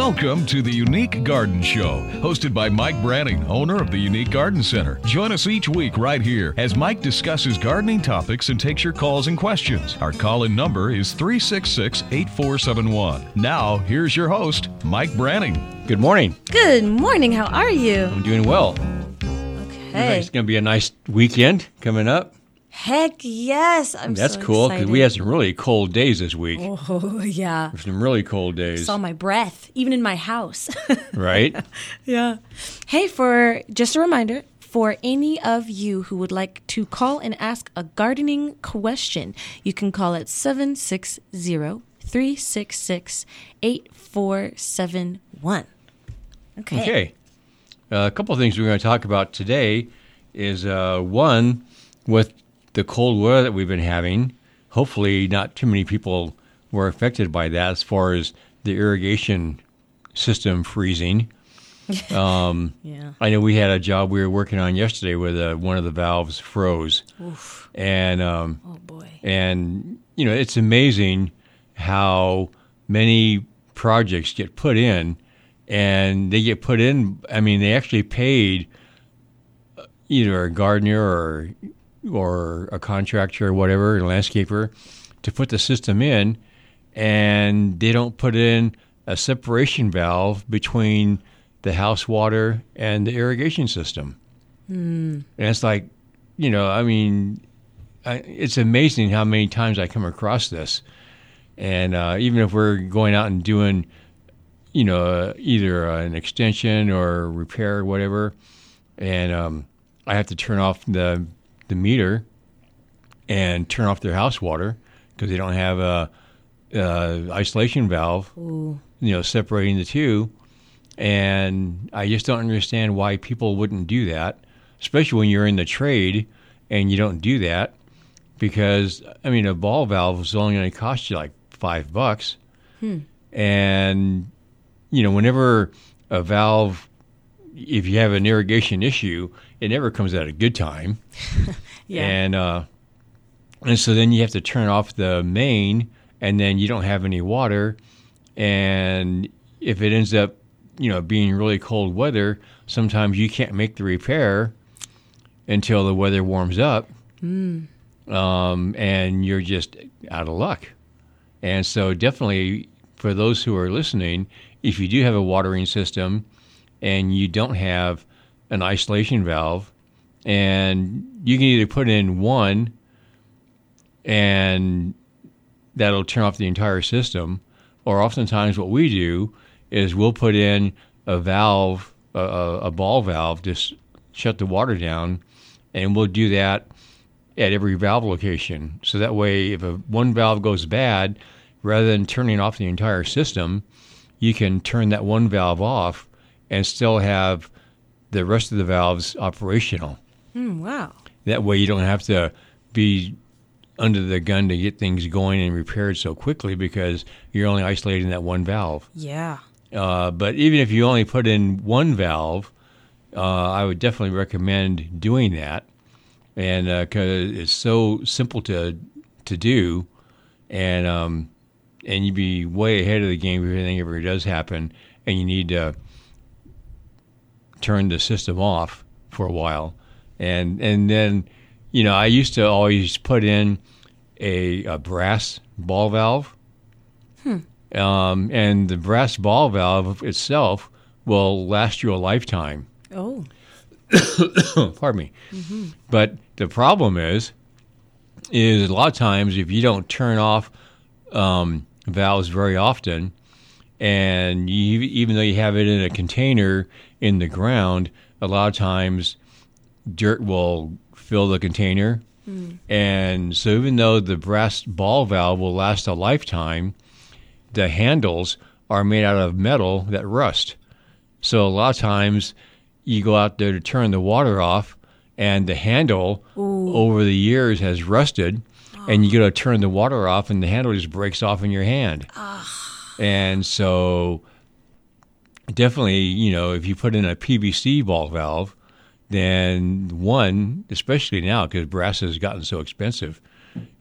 Welcome to the Unique Garden Show, hosted by Mike Branning, owner of the Unique Garden Center. Join us each week right here as Mike discusses gardening topics and takes your calls and questions. Our call in number is 366 8471. Now, here's your host, Mike Branning. Good morning. Good morning. How are you? I'm doing well. Okay. It's going to be a nice weekend coming up. Heck yes. I'm That's so cool because we had some really cold days this week. Oh, yeah. Some really cold days, I Saw my breath, even in my house. right? yeah. Hey, for just a reminder, for any of you who would like to call and ask a gardening question, you can call at 760 366 8471. Okay. Okay. Uh, a couple of things we're going to talk about today is uh, one, with the cold weather that we've been having, hopefully not too many people were affected by that as far as the irrigation system freezing. Um, Yeah. I know we had a job we were working on yesterday where the, one of the valves froze. Oof. And um, Oh, boy. and you know it's amazing how many projects get put in and they get put in i mean they actually paid uh, either a gardener or or a contractor or whatever a landscaper to put the system in and they don't put in a separation valve between the house water and the irrigation system and it's like you know i mean I, it's amazing how many times I come across this. And uh, even if we're going out and doing, you know, uh, either an extension or repair or whatever, and um, I have to turn off the the meter and turn off their house water because they don't have a, a isolation valve, you know, separating the two. And I just don't understand why people wouldn't do that, especially when you're in the trade and you don't do that. Because I mean a ball valve is only going to cost you like five bucks, hmm. and you know whenever a valve, if you have an irrigation issue, it never comes at a good time, Yeah. and uh, and so then you have to turn off the main, and then you don't have any water, and if it ends up you know being really cold weather, sometimes you can't make the repair until the weather warms up um, and you're just out of luck. And so, definitely for those who are listening, if you do have a watering system and you don't have an isolation valve, and you can either put in one and that'll turn off the entire system, or oftentimes what we do is we'll put in a valve, a, a ball valve, just shut the water down, and we'll do that at every valve location. So that way, if a, one valve goes bad, rather than turning off the entire system, you can turn that one valve off and still have the rest of the valves operational. Mm, wow. That way, you don't have to be under the gun to get things going and repaired so quickly because you're only isolating that one valve. Yeah. Uh, but even if you only put in one valve, uh, I would definitely recommend doing that, and because it's so simple to to do, and um, and you'd be way ahead of the game if anything ever does happen, and you need to turn the system off for a while, and and then you know I used to always put in a, a brass ball valve um, and the brass ball valve itself will last you a lifetime. Oh. Pardon me. But the problem is, is a lot of times if you don't turn off um, valves very often, and you, even though you have it in a container in the ground, a lot of times dirt will fill the container. Hmm. And so even though the brass ball valve will last a lifetime, the handles are made out of metal that rust. So a lot of times you go out there to turn the water off, and the handle over the years has rusted, and you ah. go to turn the water off, and the handle just breaks off in your hand. Ah. And so definitely, you know, if you put in a PVC ball valve, then one, especially now because brass has gotten so expensive,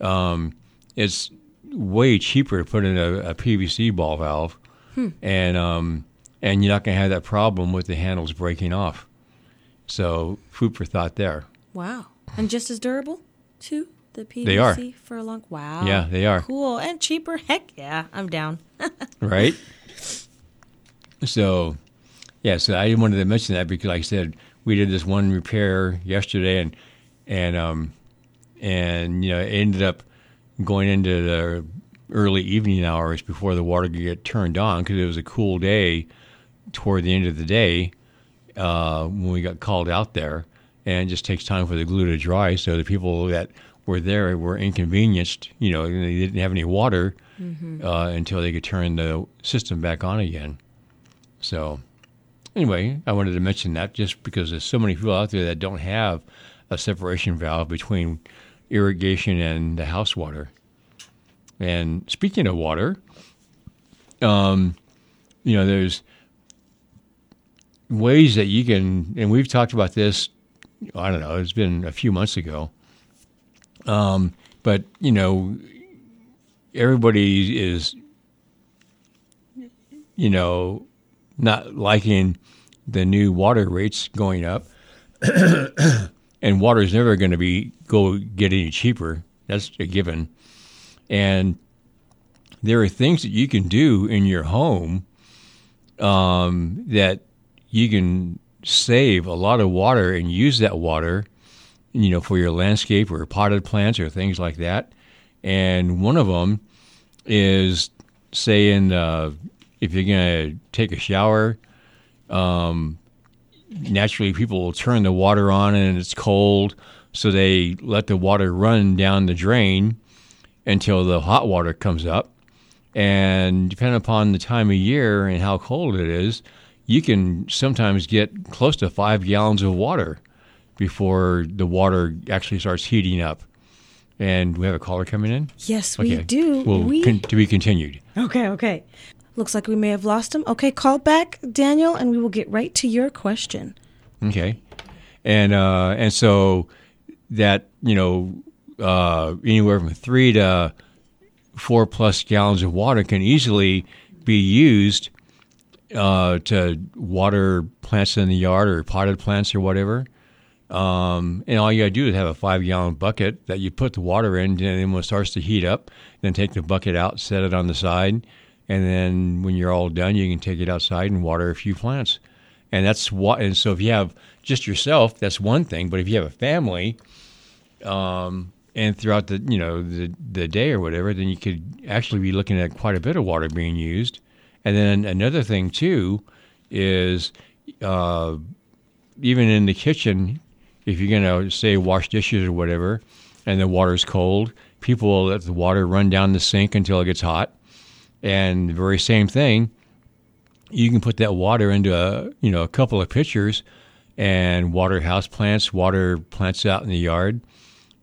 um, it's way cheaper to put in a, a PVC ball valve, and um, and you're not going to have that problem with the handles breaking off. So, food for thought there. Wow. And just as durable, too? The PVC They are. for a long Wow. Yeah, they are. Cool. And cheaper. Heck yeah. I'm down. right? So, yeah, so I wanted to mention that because, like I said, we did this one repair yesterday, and and um, and you know, it ended up going into the early evening hours before the water could get turned on because it was a cool day toward the end of the day uh, when we got called out there, and it just takes time for the glue to dry. So the people that were there were inconvenienced. You know, they didn't have any water uh, until they could turn the system back on again. So, anyway, I wanted to mention that just because there's so many people out there that don't have a separation valve between irrigation and the house water. And speaking of water, um, you know, there's ways that you can, and we've talked about this. I don't know. It's been a few months ago. Um, but you know, everybody is, you know, not liking the new water rates going up, and water is never going to be go get any cheaper. That's a given. And there are things that you can do in your home um, that you can save a lot of water and use that water, you know, for your landscape or potted plants or things like that. And one of them is, say, in uh, if you're going to take a shower, um, naturally people will turn the water on and it's cold, so they let the water run down the drain until the hot water comes up. And depending upon the time of year and how cold it is, you can sometimes get close to five gallons of water before the water actually starts heating up. And we have a caller coming in. Yes, we do. Well, we con- to be continued. Okay, okay. Looks like we may have lost him. Okay, call back, Daniel, and we will get right to your question. Okay, and uh, and so that you know uh, anywhere from three to four plus gallons of water can easily be used uh, to water plants in the yard or potted plants or whatever. Um, and all you gotta do is have a five gallon bucket that you put the water in, and then when it starts to heat up, then take the bucket out, set it on the side, and then when you're all done, you can take it outside and water a few plants. And that's what. And so if you have just yourself, that's one thing. But if you have a family, um, and throughout the you know the the day or whatever, then you could actually be looking at quite a bit of water being used. And then another thing too is uh, even in the kitchen, if you're gonna say wash dishes or whatever, and the water's cold, people will let the water run down the sink until it gets hot. And the very same thing, you can put that water into a you know a couple of pitchers and water house plants, water plants out in the yard,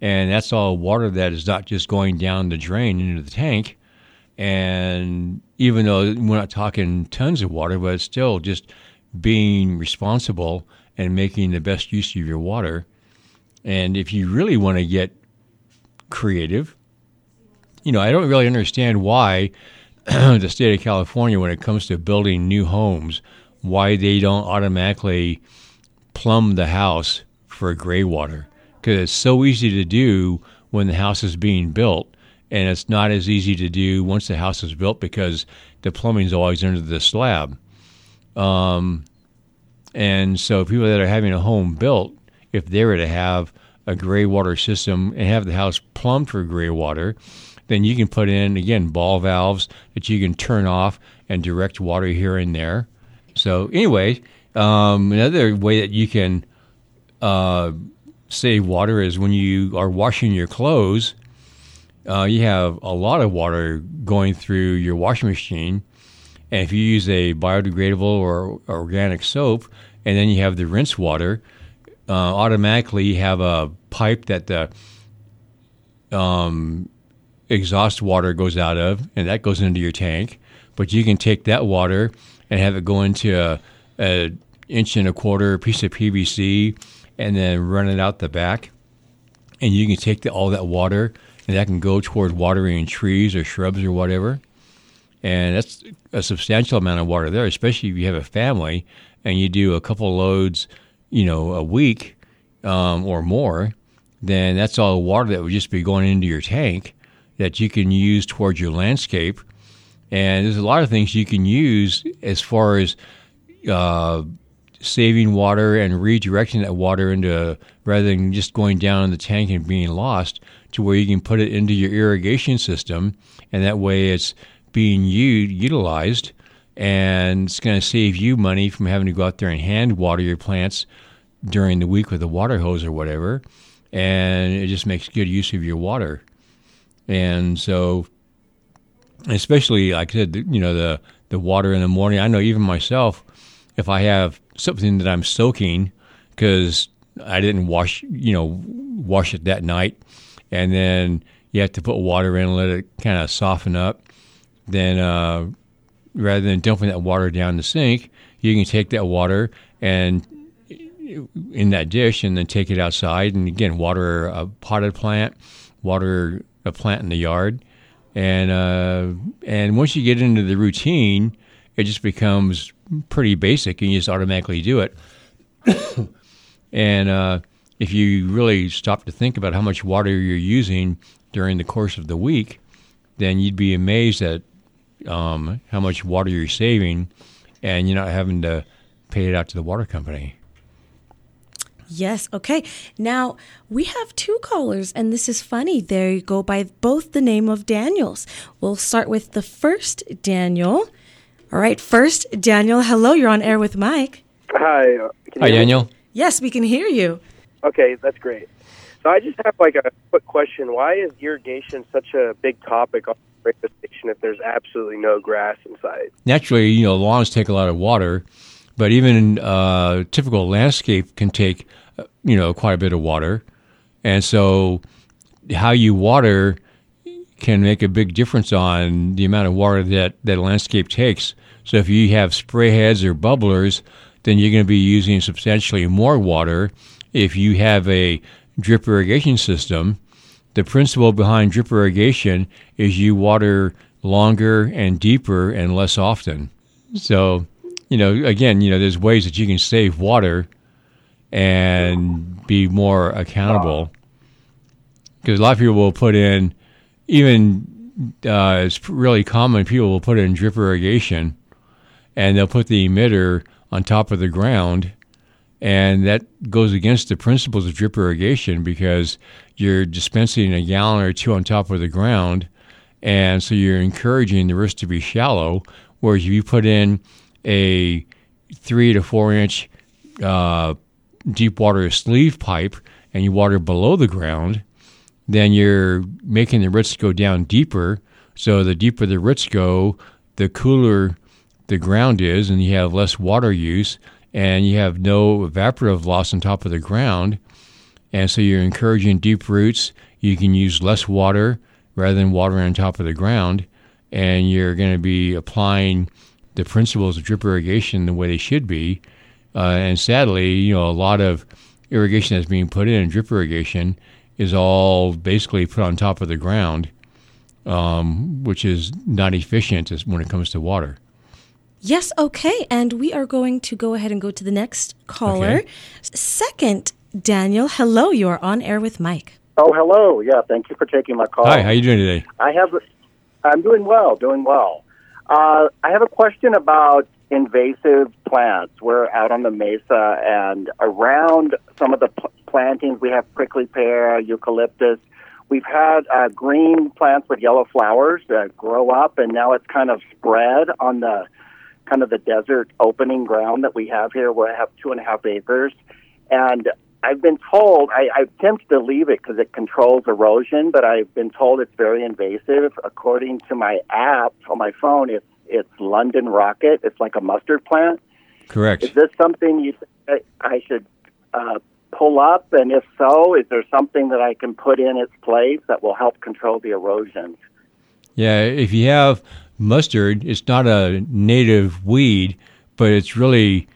and that's all water that is not just going down the drain into the tank. And even though we're not talking tons of water, but it's still just being responsible and making the best use of your water. And if you really want to get creative, you know, I don't really understand why the state of California, when it comes to building new homes, why they don't automatically plumb the house for gray water. Because it's so easy to do when the house is being built, and it's not as easy to do once the house is built because the plumbing's always under the slab. Um, and so people that are having a home built, if they were to have a gray water system and have the house plumbed for gray water, then you can put in again ball valves that you can turn off and direct water here and there. So anyway, um, another way that you can uh, save water is when you are washing your clothes. Uh, you have a lot of water going through your washing machine, and if you use a biodegradable or organic soap, and then you have the rinse water, uh, automatically you have a pipe that the um, exhaust water goes out of, and that goes into your tank. But you can take that water and have it go into a, a inch and a quarter piece of PVC, and then run it out the back. And you can take the, all that water, and that can go toward watering trees or shrubs or whatever. and that's a substantial amount of water there, especially if you have a family and you do a couple loads, you know, a week um, or more. Then that's all the water that would just be going into your tank that you can use towards your landscape. And there's a lot of things you can use as far as uh, saving water and redirecting that water into rather than just going down in the tank and being lost to where you can put it into your irrigation system and that way it's being u- utilized and it's going to save you money from having to go out there and hand water your plants during the week with a water hose or whatever and it just makes good use of your water and so especially like I said you know the the water in the morning I know even myself if I have something that I'm soaking because I didn't wash, you know, wash it that night, and then you have to put water in and let it kind of soften up. Then, uh, rather than dumping that water down the sink, you can take that water and in that dish and then take it outside and again water a potted plant, water a plant in the yard, and uh, and once you get into the routine, it just becomes pretty basic and you just automatically do it. and uh, if you really stop to think about how much water you're using during the course of the week, then you'd be amazed at um, how much water you're saving and you're not having to pay it out to the water company. Yes. Okay. Now we have two callers, and this is funny. They go by both the name of Daniels. We'll start with the first Daniel. All right. First, Daniel, hello. You're on air with Mike. Hi. uh, can Hi, you hear me? Daniel. Yes, we can hear you. Okay, that's great. So I just have like a quick question. Why is irrigation such a big topic on the radio station if there's absolutely no grass inside? naturally, you know, lawns take a lot of water, but even uh, typical landscape can take, uh, you know, quite a bit of water, and so how you water can make a big difference on the amount of water that that landscape takes. So if you have spray heads or bubblers, then you're going to be using substantially more water. If you have a drip irrigation system, the principle behind drip irrigation is you water longer and deeper and less often. So, you know, again, you know, there's ways that you can save water and be more accountable. Because a lot of people will put in, even uh, it's really common, people will put in drip irrigation and they'll put the emitter on top of the ground. And that goes against the principles of drip irrigation because you're dispensing a gallon or two on top of the ground. And so you're encouraging the roots to be shallow. Whereas if you put in a three to four inch uh, deep water sleeve pipe and you water below the ground, then you're making the roots go down deeper. So the deeper the roots go, the cooler the ground is, and you have less water use, and you have no evaporative loss on top of the ground. And so you're encouraging deep roots. You can use less water rather than watering on top of the ground, and you're going to be applying the principles of drip irrigation the way they should be. Uh, and sadly, you know, a lot of irrigation that's being put in, drip irrigation, is all basically put on top of the ground, um, which is not efficient when it comes to water. Yes, okay. And we are going to go ahead and go to the next caller. Okay. Second, Daniel, hello. You are on air with Mike. Oh, hello. Yeah, thank you for taking my call. Hi, how are you doing today? I have. I'm doing well. Doing well. Uh, I have a question about invasive plants. We're out on the mesa, and around some of the p- plantings, we have prickly pear, eucalyptus. We've had uh, green plants with yellow flowers that grow up, and now it's kind of spread on the kind of the desert opening ground that we have here. We have two and a half acres, and I've been told I, I tempted to leave it because it controls erosion, but I've been told it's very invasive. According to my app on my phone, it's it's London Rocket. It's like a mustard plant. Correct. Is this something you think I should uh, pull up? And if so, is there something that I can put in its place that will help control the erosion? Yeah, if you have mustard, it's not a native weed, but it's really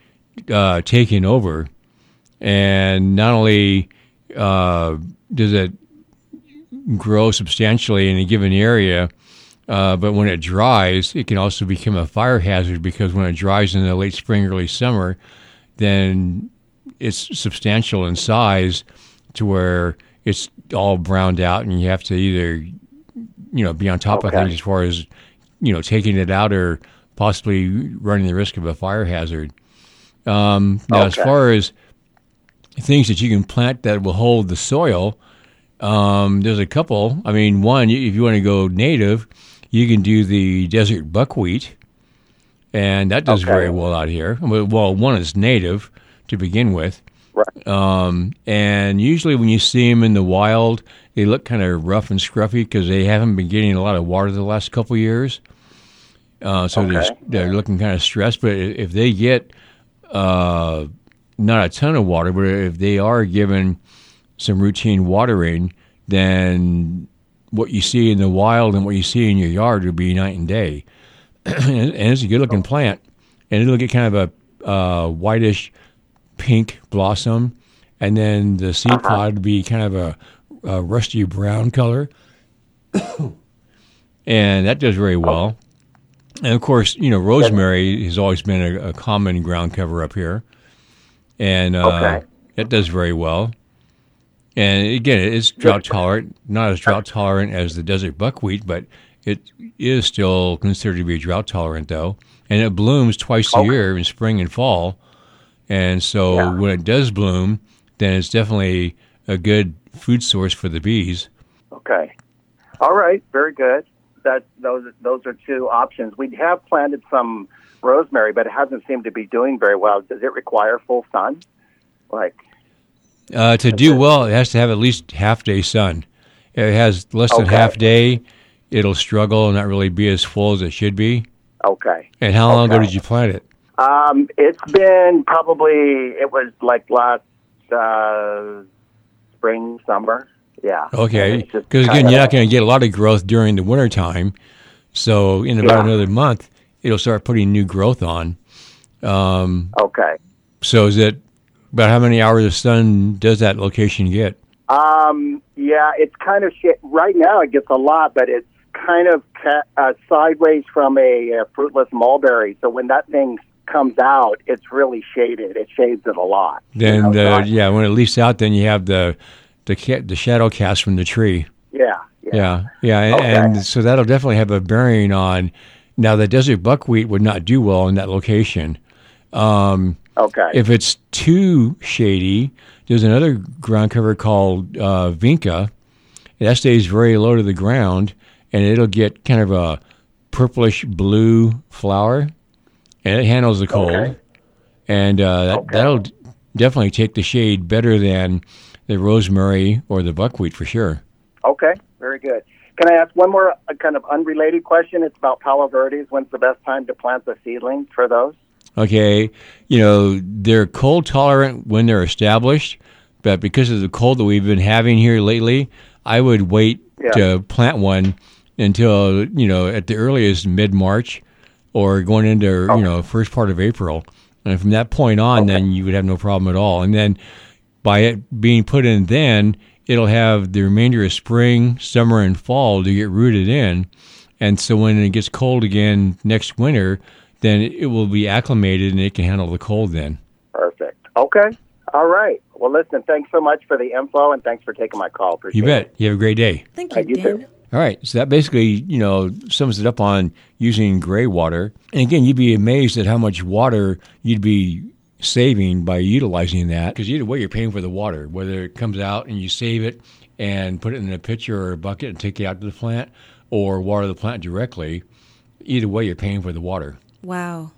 uh, taking over. And not only uh, does it grow substantially in a given area, Uh, but when it dries, it can also become a fire hazard because when it dries in the late spring, early summer, then it's substantial in size to where it's all browned out, and you have to either, you know, be on top of things as far as, you know, taking it out or possibly running the risk of a fire hazard. Um, now, as far as things that you can plant that will hold the soil, um, there's a couple. I mean, one, if you want to go native, you can do the desert buckwheat, and that does Okay. very well out here. Well, one is native to begin with, Right. um, and usually when you see them in the wild, they look kind of rough and scruffy because they haven't been getting a lot of water the last couple years. Uh, so they're, they're looking kind of stressed. But if they get uh, not a ton of water, but if they are given some routine watering, then what you see in the wild and what you see in your yard will be night and day. and it's a good looking plant, and it'll get kind of a uh, whitish pink blossom, and then the seed pod will be kind of a, a rusty brown color, and that does very well. And of course, you know, rosemary has always been a, a common ground cover up here, and uh, Okay. it does very well. And again, it's drought tolerant, not as drought tolerant as the desert buckwheat, but it is still considered to be drought tolerant, though. And it blooms twice a year in spring and fall. And so Yeah. when it does bloom, then it's definitely a good food source for the bees. Okay. All right. Very good. That those those are two options. We have planted some rosemary, but it hasn't seemed to be doing very well. Does it require full sun? Like Uh, to do well, it has to have at least half day sun. If it has less than Okay. half day, it'll struggle and not really be as full as it should be. okay. And how long ago did you plant it? Um, it's been probably it was like last uh, spring, summer. Yeah. Okay, And it's just because again, you're not going to get a lot of growth during the winter time. So in about Yeah. another month, it'll start putting new growth on. Um, Okay. so is it about how many hours of sun does that location get? Um, yeah, it's kind of shit. Right now, it gets a lot, but it's kind of ca- uh, sideways from a, uh fruitless mulberry. So when that thing comes out, it's really shaded. It shades it a lot. you Then know, the, yeah, when it leaves out, then you have the the ca- the shadow cast from the tree. yeah, yeah, Yeah, yeah, and, Okay. and so that'll definitely have a bearing on. Now, the desert buckwheat would not do well in that location. Um, Okay. if it's too shady, there's another ground cover called uh, vinca. That stays very low to the ground, and it'll get kind of a purplish blue flower, and it handles the cold. Okay. And uh, that, Okay. that'll definitely take the shade better than the rosemary or the buckwheat for sure. okay. Very good. Can I ask one more kind of unrelated question? It's about Palo Verdes. When's the best time to plant the seedlings for those? Okay, you know they're cold tolerant when they're established, but because of the cold that we've been having here lately, I would wait Yeah. to plant one until you know at the earliest mid March, or going into you know first part of April, and from that point on, then you would have no problem at all. And then by it being put in, then it'll have the remainder of spring, summer, and fall to get rooted in. And so when it gets cold again next winter, then it will be acclimated and it can handle the cold then. Perfect. Okay. All right. Well, listen, thanks so much for the info and thanks for taking my call. Appreciate You bet. it. You have a great day. Thank Uh, you, you Dan. too. All right. So that basically, you know, sums it up on using gray water. And again, you'd be amazed at how much water you'd be saving by utilizing that. Because either way, you're paying for the water, whether it comes out and you save it and put it in a pitcher or a bucket and take it out to the plant or water the plant directly. Either way, you're paying for the water. Wow.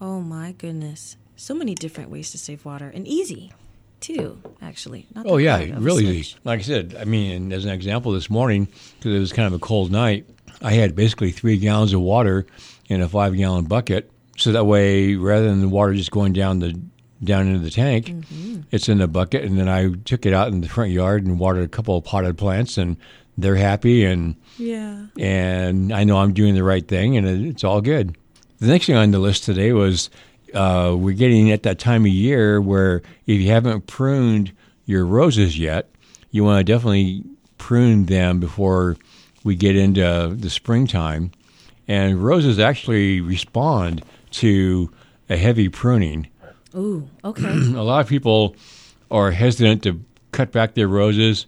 Oh my goodness. So many different ways to save water and easy too, actually. Not Oh yeah, hard of a really. easy Like I said, I mean, as an example, this morning because it was kind of a cold night, I had basically three gallons of water in a five-gallon bucket. So that way, rather than the water just going down the down into the tank, Mm-hmm. it's in the bucket, and then I took it out in the front yard and watered a couple of potted plants, and they're happy, and Yeah. and I know I'm doing the right thing, and it- it's all good. The next thing on the list today was uh, we're getting at that time of year where if you haven't pruned your roses yet, you want to definitely prune them before we get into the springtime. and roses actually respond to a heavy pruning. Ooh, okay. a lot of people are hesitant to cut back their roses,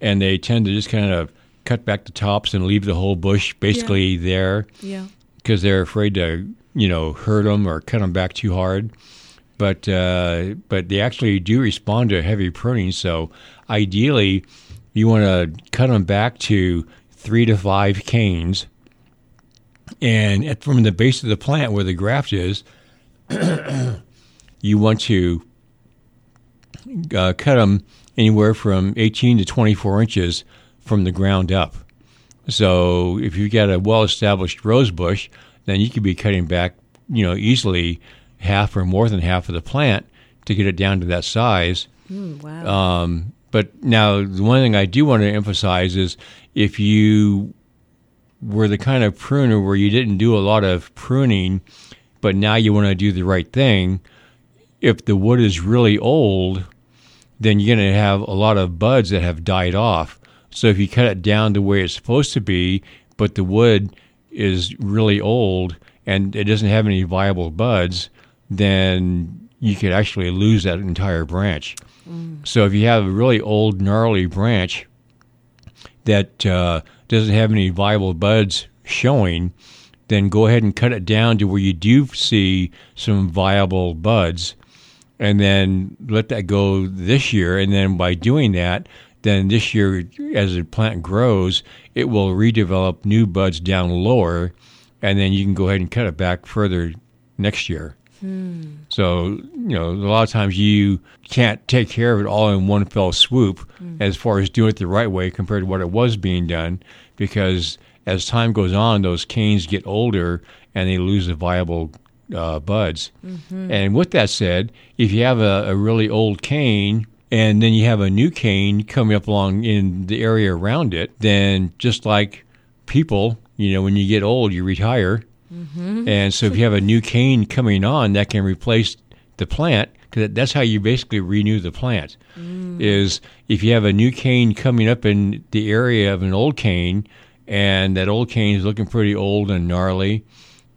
and they tend to just kind of cut back the tops and leave the whole bush basically there yeah. because they're afraid to, you know, hurt them or cut them back too hard. But uh, but they actually do respond to heavy pruning. So ideally, you want to cut them back to three to five canes, and at, from the base of the plant where the graft is, you want to uh, cut them anywhere from 18 to 24 inches from the ground up. So if you've got a well-established rose bush, then you could be cutting back, you know, easily half or more than half of the plant to get it down to that size. Mm, wow. Um, but now, the one thing I do want to emphasize is if you were the kind of pruner where you didn't do a lot of pruning, but now you want to do the right thing, if the wood is really old, then you're going to have a lot of buds that have died off. So if you cut it down the way it's supposed to be, but the wood is really old and it doesn't have any viable buds, then you could actually lose that entire branch. So if you have a really old, gnarly branch that uh, doesn't have any viable buds showing, then go ahead and cut it down to where you do see some viable buds, and then let that go this year. And then by doing that, then this year, as the plant grows, it will redevelop new buds down lower, and then you can go ahead and cut it back further next year. Hmm. So, you know, a lot of times you can't take care of it all in one fell swoop hmm. as far as doing it the right way compared to what it was being done because as time goes on, those canes get older and they lose the viable uh, buds. Mm-hmm. And with that said, if you have a, a really old cane and then you have a new cane coming up along in the area around it, then just like people, you know, when you get old, you retire. Mm-hmm. And so if you have a new cane coming on that can replace the plant, because that's how you basically renew the plant, mm. is if you have a new cane coming up in the area of an old cane and that old cane is looking pretty old and gnarly,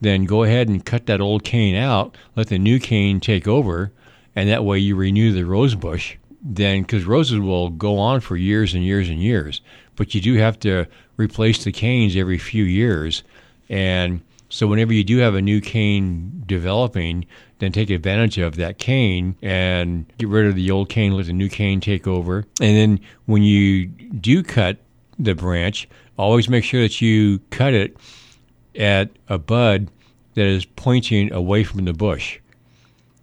then go ahead and cut that old cane out, let the new cane take over, and that way you renew the rose bush. Then, because roses will go on for years and years and years, but you do have to replace the canes every few years. And so, whenever you do have a new cane developing, then take advantage of that cane and get rid of the old cane, let the new cane take over. And then, when you do cut the branch, always make sure that you cut it at a bud that is pointing away from the bush.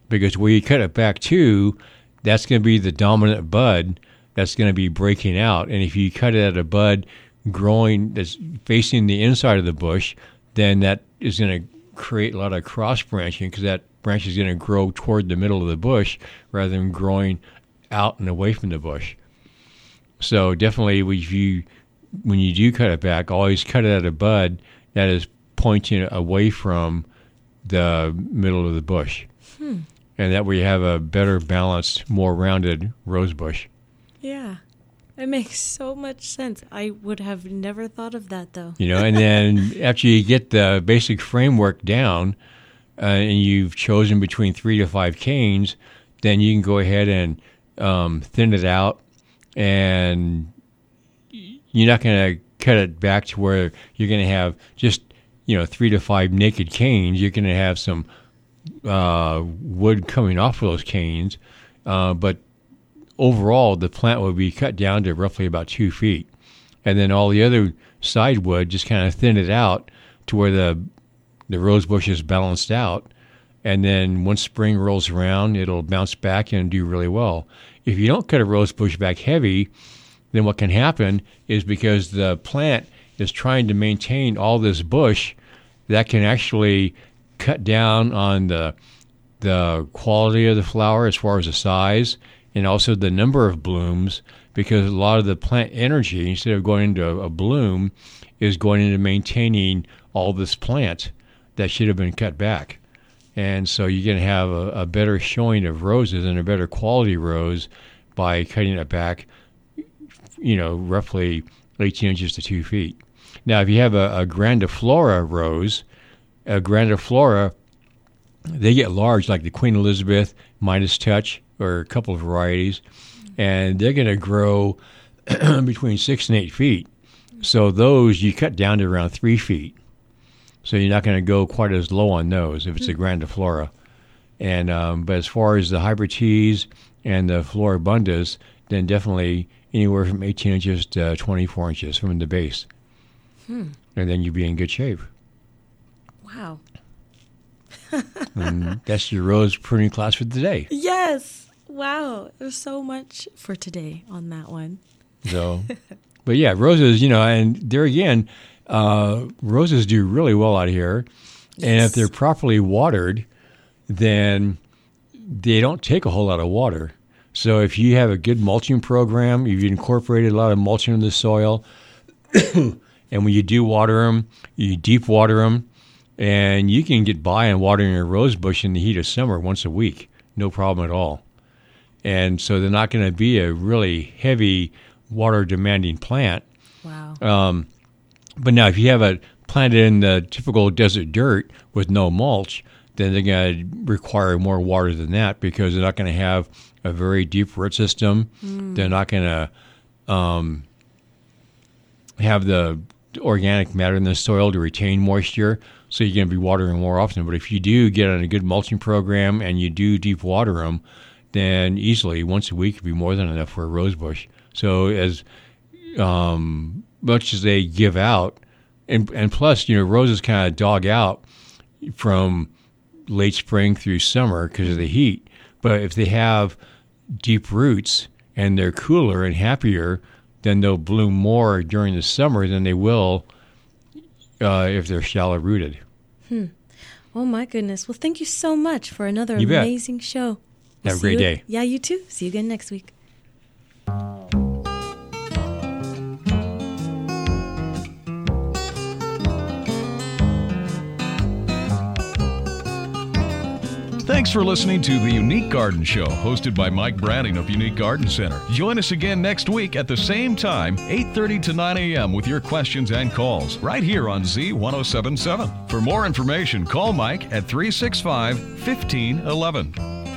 Because where you cut it back to, that's going to be the dominant bud that's going to be breaking out. And if you cut it at a bud growing that's facing the inside of the bush, then that is going to create a lot of cross branching because that branch is going to grow toward the middle of the bush rather than growing out and away from the bush. So definitely, you when you do cut it back, always cut it at a bud that is pointing away from the middle of the bush, hmm. and that way you have a better balanced, more rounded rose bush. yeah. It makes so much sense. I would have never thought of that though. you know and then after you get the basic framework down uh, and you've chosen between three to five canes then you can go ahead and um, thin it out and you're not going to cut it back to where you're going to have just you know three to five naked canes you're going to have some uh, wood coming off of those canes uh, but overall the plant will be cut down to roughly about two feet. And then all the other side wood just kind of thin it out to where the the rose bush is balanced out. And then once spring rolls around it'll bounce back and do really well. If you don't cut a rose bush back heavy then what can happen is because the plant is trying to maintain all this bush that can actually cut down on the the quality of the flower as far as the size and also the number of blooms because a lot of the plant energy instead of going into a, bloom is going into maintaining all this plant that should have been cut back and so going to have a, a better showing of roses and a better quality rose by cutting it back you know, roughly 18 inches to two feet. Now, if you have a, a grandiflora rose, a grandiflora, they get large, like the Queen Elizabeth, Midas Touch, or a couple of varieties, and they're going to grow between six and eight feet. So those you cut down to around three feet. So you're not going to go quite as low on those if it's a grandiflora. And um, but as far as the hybrid teas and the floribundas, then definitely anywhere from 18 inches to 24 inches from the base, and then you'd be in good shape. Wow. And that's your rose pruning class for today. Yes. Wow. There's so much for today on that one. So, but yeah, roses, you know, and there again, uh, roses do really well out here. And if they're properly watered, then they don't take a whole lot of water. So if you have a good mulching program, if you incorporated a lot of mulching in the soil, and when you do water them, you deep water them, and you can get by on watering your rose bush in the heat of summer once a week, no problem at all. And so they're not going to be a really heavy water demanding plant. Wow. Um, but now, if you have it planted in the typical desert dirt with no mulch, then they're going to require more water than that because they're not going to have a very deep root system. They're not going to um, have the organic matter in the soil to retain moisture. So you're going to be watering more often. But if you do get on a good mulching program and you do deep water them, then easily once a week would be more than enough for a rose bush. So as um, much as they give out, and and plus, you know, roses kind of dog out from late spring through summer because of the heat. But if they have deep roots and they're cooler and happier, then they'll bloom more during the summer than they will uh, if they're shallow rooted. Hmm. Oh my goodness. Well, thank you so much for another You bet. amazing show. Have a great you- day. Yeah, you too. See you again next week. Thanks for listening to the Unique Garden Show, hosted by Mike Branning of Unique Garden Center. Join us again next week at the same time, 8:30 to 9 a.m. with your questions and calls, right here on Z1077. For more information, call Mike at 365 1511.